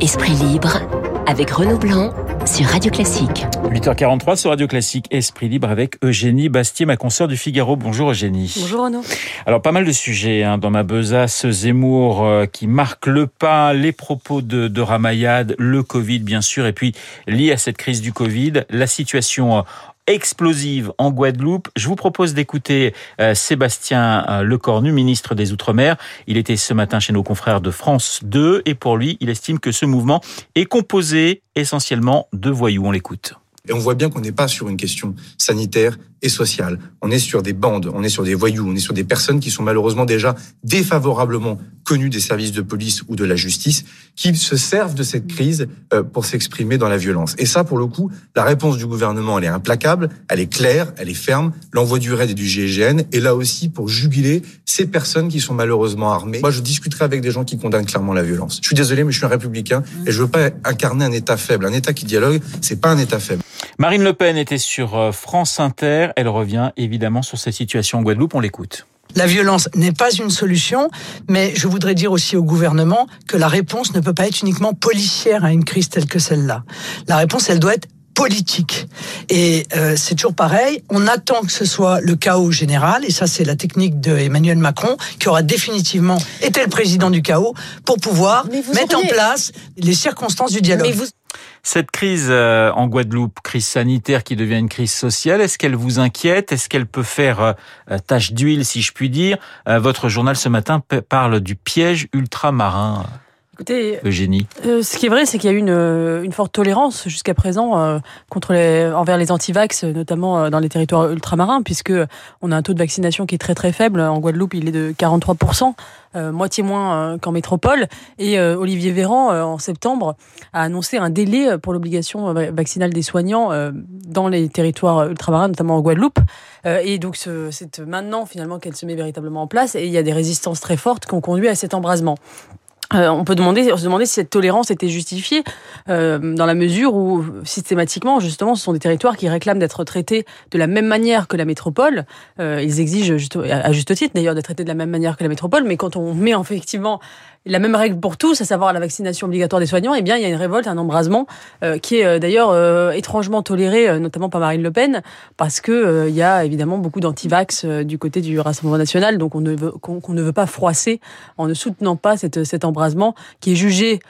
Esprit libre avec Renaud Blanc sur Radio Classique. 8h43 sur Radio Classique, Esprit libre avec Eugénie Bastier, ma consoeur du Figaro. Bonjour Eugénie. Bonjour Renaud. Alors pas mal de sujets hein, dans ma besace. Zemmour euh, qui marque le pas, les propos de, de Ramayad, le Covid bien sûr, et puis lié à cette crise du Covid, la situation euh, explosive en Guadeloupe. Je vous propose d'écouter euh, Sébastien euh, Lecornu, ministre des Outre-mer. Il était ce matin chez nos confrères de France 2 et pour lui, il estime que ce mouvement est composé essentiellement de voyous. On l'écoute. Et on voit bien qu'on n'est pas sur une question sanitaire et sociale. On est sur des bandes, on est sur des voyous, on est sur des personnes qui sont malheureusement déjà défavorablement connues des services de police ou de la justice, qui se servent de cette crise euh, pour s'exprimer dans la violence. Et ça, pour le coup, la réponse du gouvernement, elle est implacable, elle est claire, elle est ferme. L'envoi du RAID et du GIGN est là aussi pour juguler ces personnes qui sont malheureusement armées. Moi, je discuterai avec des gens qui condamnent clairement la violence. Je suis désolé, mais je suis un républicain et je veux pas incarner un État faible. Un État qui dialogue, c'est pas un État faible. Marine Le Pen était sur euh, France Inter. Elle revient évidemment sur cette situation en Guadeloupe. On l'écoute. La violence n'est pas une solution, mais je voudrais dire aussi au gouvernement que la réponse ne peut pas être uniquement policière à une crise telle que celle-là. La réponse, elle doit être politique. Et euh, c'est toujours pareil, on attend que ce soit le chaos général, et ça c'est la technique de Emmanuel Macron, qui aura définitivement été le président du chaos, pour pouvoir mettre en place les circonstances du dialogue. Cette crise euh, en Guadeloupe, crise sanitaire qui devient une crise sociale, est-ce qu'elle vous inquiète? Est-ce qu'elle peut faire euh, tache d'huile, si je puis dire? Votre journal ce matin parle du piège ultramarin. Écoutez, Eugénie. Euh, ce qui est vrai, c'est qu'il y a eu une, une forte tolérance jusqu'à présent euh, contre les, envers les antivax, notamment euh, dans les territoires ultramarins, puisque on a un taux de vaccination qui est très très faible. En Guadeloupe, il est de 43 euh, moitié moins qu'en métropole. Et Olivier Véran, en septembre, a annoncé un délai pour l'obligation vaccinale des soignants dans les territoires ultramarins, notamment en Guadeloupe. et donc, c'est maintenant finalement qu'elle se met véritablement en place. Et il y a des résistances très fortes qui ont conduit à cet embrasement. Euh, on peut demander, se demander si cette tolérance était justifiée euh, dans la mesure où systématiquement, justement, ce sont des territoires qui réclament d'être traités de la même manière que la métropole. Euh, ils exigent à juste titre d'ailleurs d'être traités de la même manière que la métropole, mais quand on met effectivement la même règle pour tous, à savoir la vaccination obligatoire des soignants, eh bien, il y a une révolte, un embrasement euh, qui est euh, d'ailleurs euh, étrangement toléré, notamment par Marine Le Pen, parce que il y a évidemment beaucoup d'antivax du côté du Rassemblement national, donc on ne veut qu'on ne veut pas froisser en ne soutenant pas cet embrasement qui est jugé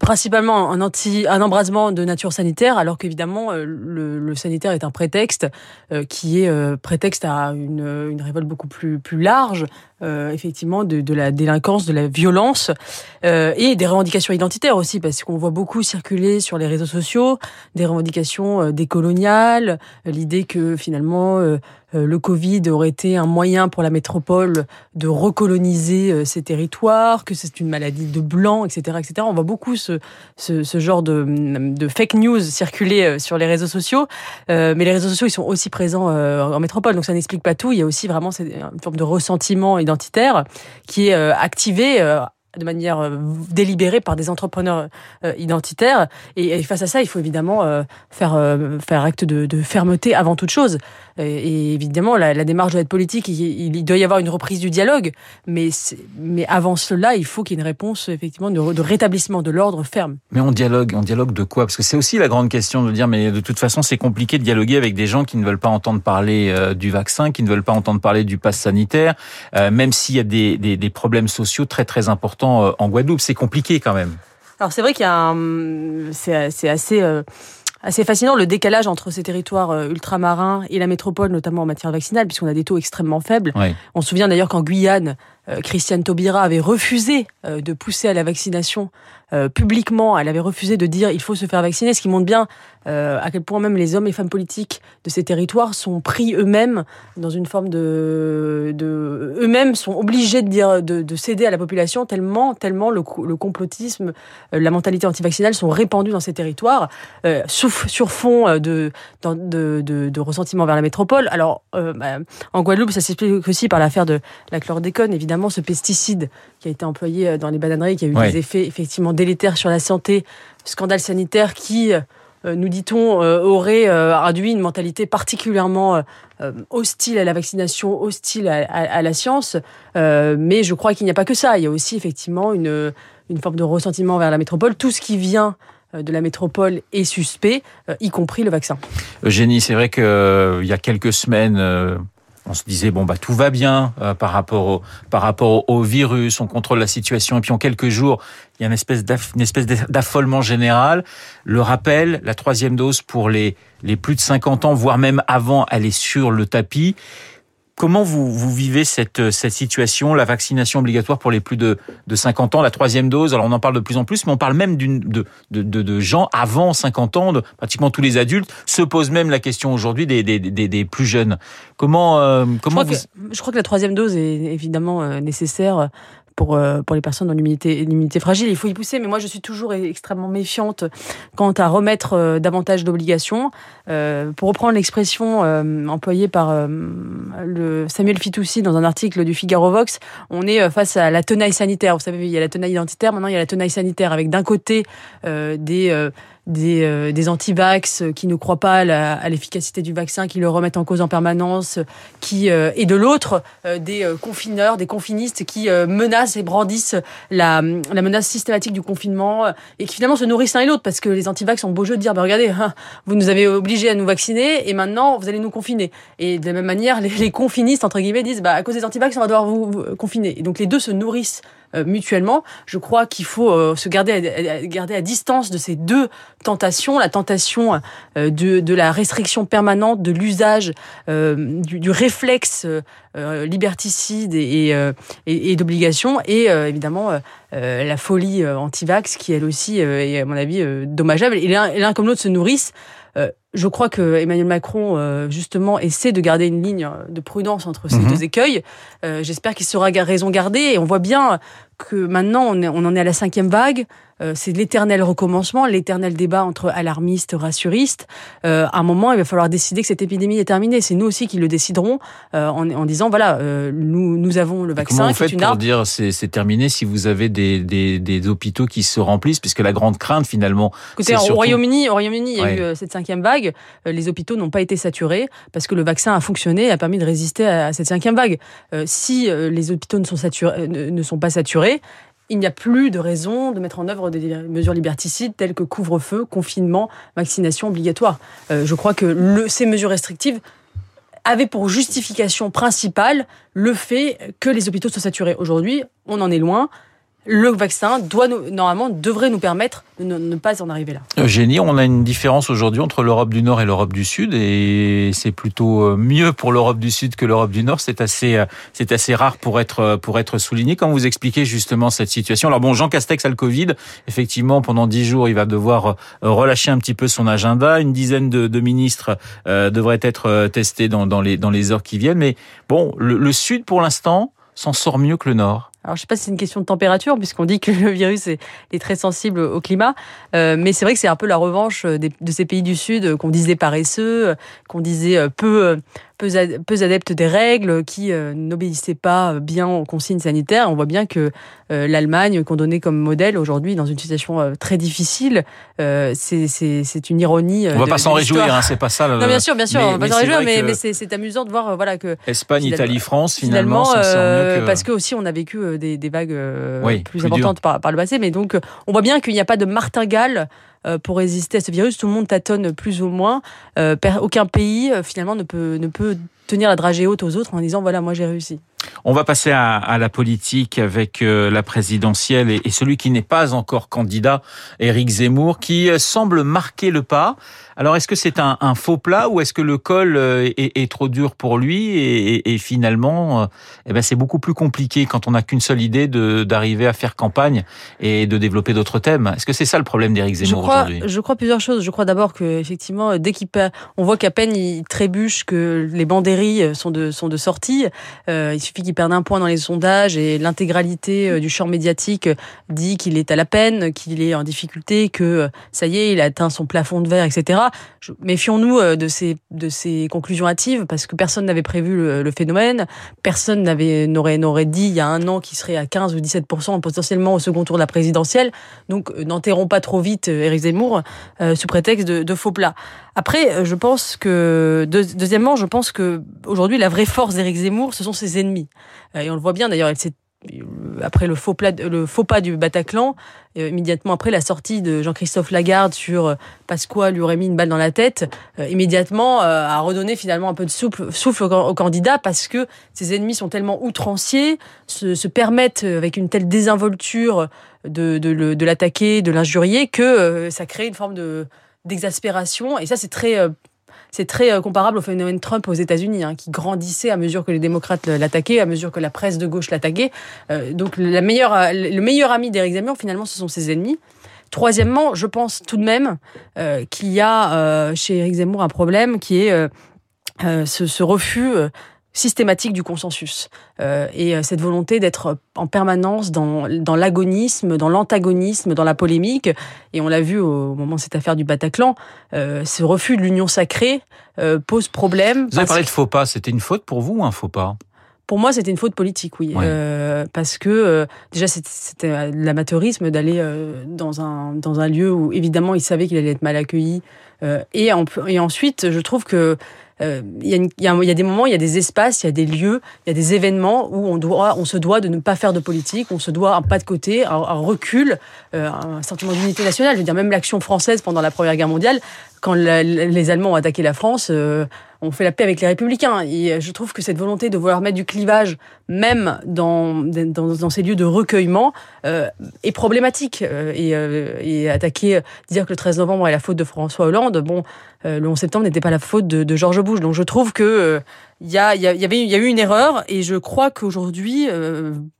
principalement un embrasement de nature sanitaire alors qu'évidemment le, le, sanitaire est un prétexte qui est prétexte à une, révolte beaucoup plus large euh, effectivement de, de, la délinquance, de la violence euh, et des revendications identitaires aussi, parce qu'on voit beaucoup circuler sur les réseaux sociaux des revendications euh, décoloniales, l'idée que finalement le Covid aurait été un moyen pour la métropole de recoloniser ces territoires, que c'est une maladie de blanc, etc., etc. On voit beaucoup ce, ce, genre de, fake news circuler sur les réseaux sociaux, mais les réseaux sociaux ils sont aussi présents en métropole, donc ça n'explique pas tout. Il y a aussi vraiment une forme de ressentiment qui est euh, activé euh, de manière euh, délibérée par des entrepreneurs identitaires. Et, face à ça, il faut évidemment faire, faire acte de, fermeté avant toute chose. Et, évidemment, la, démarche doit être politique. Il, doit y avoir une reprise du dialogue. Mais, mais avant cela, il faut qu'il y ait une réponse, effectivement, de, rétablissement de l'ordre ferme. Mais on dialogue, on dialogue de quoi? Parce que c'est aussi la grande question de dire, mais de toute façon, c'est compliqué de dialoguer avec des gens qui ne veulent pas entendre parler euh, du vaccin, qui ne veulent pas entendre parler du pass sanitaire, euh, même s'il y a des, des, problèmes sociaux très très importants euh, en Guadeloupe. C'est compliqué quand même. Alors c'est vrai qu'il y a un... c'est assez assez fascinant le décalage entre ces territoires euh, ultramarins et la métropole, notamment en matière vaccinale, puisqu'on a des taux extrêmement faibles. On se souvient d'ailleurs qu'en Guyane, euh, Christiane Taubira avait refusé euh, de pousser à la vaccination publiquement. Elle avait refusé de dire il faut se faire vacciner, ce qui montre bien à quel point même les hommes et femmes politiques de ces territoires sont pris eux-mêmes dans une forme de, eux-mêmes sont obligés de dire de, de, céder à la population tellement tellement le, complotisme, la mentalité antivaccinale sont répandus dans ces territoires. Sur fond euh, de, de, ressentiment vers la métropole. Alors, euh, bah, en Guadeloupe, ça s'explique aussi par l'affaire de la chlordécone, évidemment, ce pesticide qui a été employé euh, dans les bananeries, qui a eu des effets effectivement délétères sur la santé, scandale sanitaire qui nous dit-on, aurait induit une mentalité particulièrement hostile à la vaccination, hostile à, la science. mais je crois qu'il n'y a pas que ça. Il y a aussi effectivement une, une forme de ressentiment vers la métropole. Tout ce qui vient de la métropole est suspect, y compris le vaccin. Eugénie, c'est vrai qu'il y a quelques semaines, on se disait bon bah tout va bien euh, par rapport au par rapport au, virus, on contrôle la situation et puis en quelques jours il y a une espèce espèce d'affolement général. Le rappel, la troisième dose pour les les plus de 50 ans, voire même avant, elle est sur le tapis. Comment vous, vous vivez cette, cette situation, la vaccination obligatoire pour les plus de, de 50 ans, la troisième dose? Alors on en parle de plus en plus, mais on parle même d'une de, de, de, gens avant 50 ans, de pratiquement tous les adultes, se posent même la question aujourd'hui des, des, des, des, plus jeunes. Comment, euh, comment je, crois que, je crois que la troisième dose est évidemment euh, nécessaire pour, euh, pour les personnes dans l'immunité fragile. Il faut y pousser, mais moi je suis toujours extrêmement méfiante quant à remettre euh, davantage d'obligations. Euh, pour reprendre l'expression employée par le Samuel Fitoussi dans un article du Figaro Vox, on est face à la tenaille sanitaire. Vous savez, il y a la tenaille identitaire, maintenant il y a la tenaille sanitaire, avec d'un côté des des, euh, des anti-vax qui ne croient pas à l'efficacité du vaccin, qui le remettent en cause en permanence, qui euh, et de l'autre euh, des confineurs, des confinistes qui menacent et brandissent la, la menace systématique du confinement et qui finalement se nourrissent l'un et l'autre parce que les anti-vax ont beau jeu de dire bah, regardez, hein, vous nous avez obligés à nous vacciner et maintenant vous allez nous confiner. Et de la même manière, les, les confinistes entre guillemets disent bah à cause des anti-vax on va devoir vous, confiner. Et donc les deux se nourrissent euh, mutuellement. Je crois qu'il faut euh, se garder à, garder à distance de ces deux tentations, la tentation euh, de, de la restriction permanente, de l'usage, du, du, réflexe liberticide et, et, et d'obligation, et évidemment la folie anti-vax qui elle aussi est à mon avis dommageable. Et l'un comme l'autre se nourrissent je crois que Emmanuel Macron justement essaie de garder une ligne de prudence entre ces mhm. deux écueils. J'espère qu'il sera raison gardée et on voit bien que maintenant on, on en est à la cinquième vague. Euh, c'est l'éternel recommencement, l'éternel débat entre alarmistes, rassuristes. Euh, à un moment, il va falloir décider que cette épidémie est terminée. C'est nous aussi qui le déciderons euh, en, en, disant voilà, nous, nous avons le vaccin. Comment vous faites pour dire c'est, terminé si vous avez des, des, des, hôpitaux qui se remplissent, puisque la grande crainte finalement. Écoutez, au Royaume-Uni, au Royaume-Uni, il y a eu cette cinquième vague. les hôpitaux n'ont pas été saturés parce que le vaccin a fonctionné, a permis de résister à, cette cinquième vague. si les hôpitaux ne sont, saturés, ne sont pas saturés, il n'y a plus de raison de mettre en œuvre des mesures liberticides telles que couvre-feu, confinement, vaccination obligatoire. Euh, je crois que ces mesures restrictives avaient pour justification principale le fait que les hôpitaux soient saturés. Aujourd'hui, on en est loin le vaccin doit nous, normalement devrait nous permettre de ne, pas en arriver là. Eugénie, on a une différence aujourd'hui entre l'Europe du Nord et l'Europe du Sud et c'est plutôt euh, mieux pour l'Europe du Sud que l'Europe du Nord. C'est assez euh, c'est assez rare pour être euh, pour être souligné. Quand vous expliquez justement cette situation. Alors bon, Jean Castex a le Covid. Effectivement, pendant dix jours, il va devoir relâcher un petit peu son agenda. Une dizaine de, ministres devraient être testés dans, dans les dans les heures qui viennent. Mais bon, le Sud pour l'instant s'en sort mieux que le Nord. Alors, je sais pas si c'est une question de température, puisqu'on dit que le virus est, très sensible au climat. Euh, mais c'est vrai que c'est un peu la revanche de ces pays du Sud qu'on disait paresseux, qu'on disait peu peu, adeptes des règles, qui euh, n'obéissaient pas bien aux consignes sanitaires. On voit bien que euh, l'Allemagne, qu'on donnait comme modèle aujourd'hui dans une situation euh, très difficile, c'est une ironie. On va pas s'en réjouir, hein, c'est pas ça. Non, bien sûr, bien sûr, on va pas s'en réjouir, mais, mais c'est amusant de voir voilà que Espagne, Italie, France, finalement, que... parce que aussi on a vécu des, des vagues plus, importantes par, par, le passé, mais donc on voit bien qu'il n'y a pas de martingale euh, pour résister à ce virus. Tout le monde tâtonne plus ou moins. Euh, aucun pays euh, finalement ne peut, ne peut tenir la dragée haute aux autres en disant voilà moi j'ai réussi. On va passer à, à la politique avec la présidentielle et, et celui qui n'est pas encore candidat, Éric Zemmour, qui semble marquer le pas. Alors, est-ce que c'est un, un, faux plat ou est-ce que le col euh, est, est, trop dur pour lui et, et, finalement, euh, eh ben, c'est beaucoup plus compliqué quand on n'a qu'une seule idée d'arriver à faire campagne et de développer d'autres thèmes. Est-ce que c'est ça le problème d'Éric Zemmour aujourd'hui? Je crois plusieurs choses. Je crois d'abord que effectivement, dès qu'il on voit qu'à peine il trébuche, que les banderies sont de sont de sortie, euh, il suffit qu'il perde un point dans les sondages et l'intégralité du champ médiatique dit qu'il est à la peine, qu'il est en difficulté, que ça y est, il a atteint son plafond de verre, etc. Méfions-nous de ces, de ces conclusions hâtives parce que personne n'avait prévu le, phénomène, personne n'avait n'aurait n'aurait dit il y a un an qu'il serait à 15 ou 17% potentiellement au second tour de la présidentielle. Donc n'enterrons pas trop vite Éric Zemmour sous prétexte de, de faux plats. Après, je pense que deuxièmement, je pense que aujourd'hui la vraie force d'Éric Zemmour, ce sont ses ennemis. Et on le voit bien d'ailleurs, elle s'est après le faux, le faux pas du Bataclan, euh, immédiatement après la sortie de Jean-Christophe Lagarde sur euh, Pasqua lui aurait mis une balle dans la tête, euh, immédiatement a redonné finalement un peu de souffle, au, candidat parce que ses ennemis sont tellement outranciers, se, permettent avec une telle désinvolture de, de, de l'attaquer, de l'injurier, que ça crée une forme de d'exaspération. Et ça, c'est très c'est très euh, comparable au phénomène Trump aux États-Unis, hein, qui grandissait à mesure que les démocrates l'attaquaient, à mesure que la presse de gauche l'attaquait. Euh, donc euh, le meilleur ami d'Éric Zemmour, finalement, ce sont ses ennemis. Troisièmement, je pense tout de même qu'il y a chez Éric Zemmour un problème qui est ce, refus systématique du consensus euh, et euh, cette volonté d'être en permanence dans, dans l'agonisme, dans l'antagonisme, dans la polémique. Et on l'a vu au moment de cette affaire du Bataclan, euh, ce refus de l'union sacrée euh, pose problème. Vous avez parlé de faux pas, c'était une faute pour vous ou un faux pas? Pour moi, c'était une faute politique, oui, euh, parce que euh, déjà c'était l'amateurisme d'aller dans un dans un lieu où évidemment il savait qu'il allait être mal accueilli, et, en, et ensuite je trouve que euh, il y, a des moments, il y a des espaces, il y a des lieux, il y a des événements où on, doit, on se doit de ne pas faire de politique, on se doit un pas de côté, un, un recul, euh, un sentiment d'unité nationale. Je veux dire, même l'action française pendant la Première Guerre mondiale, quand les Allemands ont attaqué la France, euh, on fait la paix avec les républicains. Et je trouve que cette volonté de vouloir mettre du clivage, même dans, dans, dans ces lieux de recueillement, euh, est problématique. Euh, et, euh, et, attaquer, dire que le 13 novembre est la faute de François Hollande, bon, euh, le 11 septembre n'était pas la faute de, de George Bush. Donc je trouve que il y, a, y, il y a eu une erreur, et je crois qu'aujourd'hui,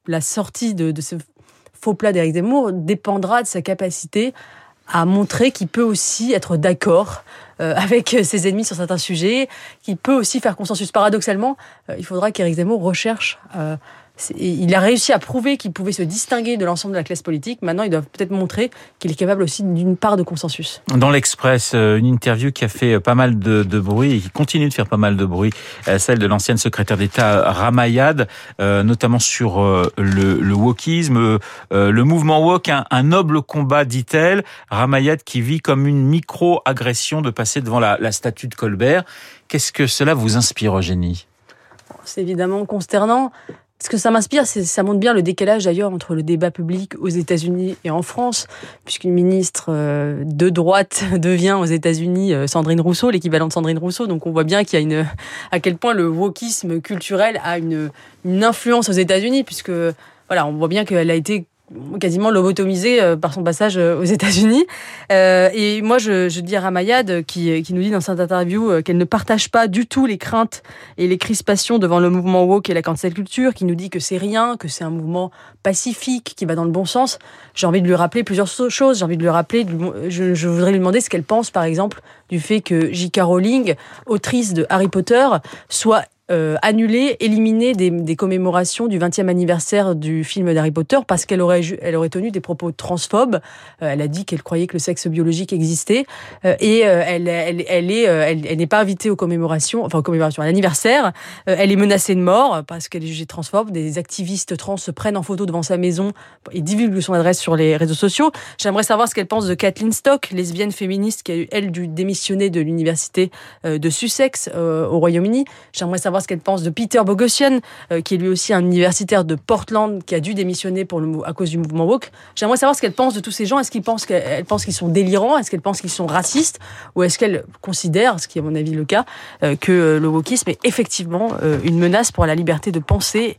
la sortie de, de ce faux plat d'Éric Zemmour dépendra de sa capacité à montrer qu'il peut aussi être d'accord euh, avec ses ennemis sur certains sujets, qu'il peut aussi faire consensus. Paradoxalement, euh, il faudra qu'Éric Zemmour recherche euh, il a réussi à prouver qu'il pouvait se distinguer de l'ensemble de la classe politique. Maintenant, il doit peut-être montrer qu'il est capable aussi d'une part de consensus. Dans l'Express, euh, une interview qui a fait pas mal de, de, bruit et qui continue de faire pas mal de bruit, euh, celle de l'ancienne secrétaire d'État Ramayad, euh, notamment sur le, le wokisme, le mouvement wok, un, un noble combat, dit-elle. Ramayad qui vit comme une micro-agression de passer devant la, la statue de Colbert. Qu'est-ce que cela vous inspire, Eugénie? C'est évidemment consternant. Ce que ça m'inspire, c'est ça montre bien le décalage d'ailleurs entre le débat public aux États-Unis et en France, puisqu'une ministre euh, de droite devient aux États-Unis euh, Sandrine Rousseau, l'équivalent de Sandrine Rousseau. Donc on voit bien qu'il y a une à quel point le wokisme culturel a une, une influence aux États-Unis, puisque voilà, on voit bien qu'elle a été quasiment lobotomisé euh, par son passage euh, aux États-Unis. Euh, et moi, je, je, dis à Ramayad, qui, qui nous dit dans cette interview qu'elle ne partage pas du tout les craintes et les crispations devant le mouvement woke et la cancel culture, qui nous dit que c'est rien, que c'est un mouvement pacifique, qui va dans le bon sens. J'ai envie de lui rappeler plusieurs choses. J'ai envie de lui rappeler, je, je voudrais lui demander ce qu'elle pense, par exemple, du fait que J.K. Rowling, autrice de Harry Potter, soit euh, annuler, éliminer des, commémorations du 20e anniversaire du film d'Harry Potter parce qu'elle aurait, elle aurait tenu des propos transphobes. Euh, elle a dit qu'elle croyait que le sexe biologique existait euh, et euh, elle, elle, elle, est, elle n'est pas invitée aux commémorations, enfin aux commémorations, à l'anniversaire. elle est menacée de mort parce qu'elle est jugée transphobe. Des activistes trans se prennent en photo devant sa maison et divulguent son adresse sur les réseaux sociaux. J'aimerais savoir ce qu'elle pense de Kathleen Stock, lesbienne féministe qui a eu elle dû démissionner de l'université de Sussex au Royaume-Uni. J'aimerais savoir ce qu'elle pense de Peter Bogosian, euh, qui est lui aussi un universitaire de Portland, qui a dû démissionner à cause du mouvement woke. J'aimerais savoir ce qu'elle pense de tous ces gens. Est-ce qu'ils pensent qu'elle pense qu'ils sont délirants? Est-ce qu'elle pense qu'ils sont racistes? Ou est-ce qu'elle considère, ce qui est à mon avis le cas, euh, que le wokisme est effectivement euh, une menace pour la liberté de pensée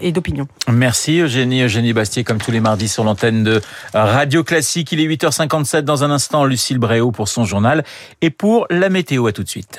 et d'opinion? Merci Eugénie. Eugénie Bastier, comme tous les mardis sur l'antenne de Radio Classique. Il est 8h57 dans un instant. Lucille Bréau pour son journal et pour la météo. À tout de suite.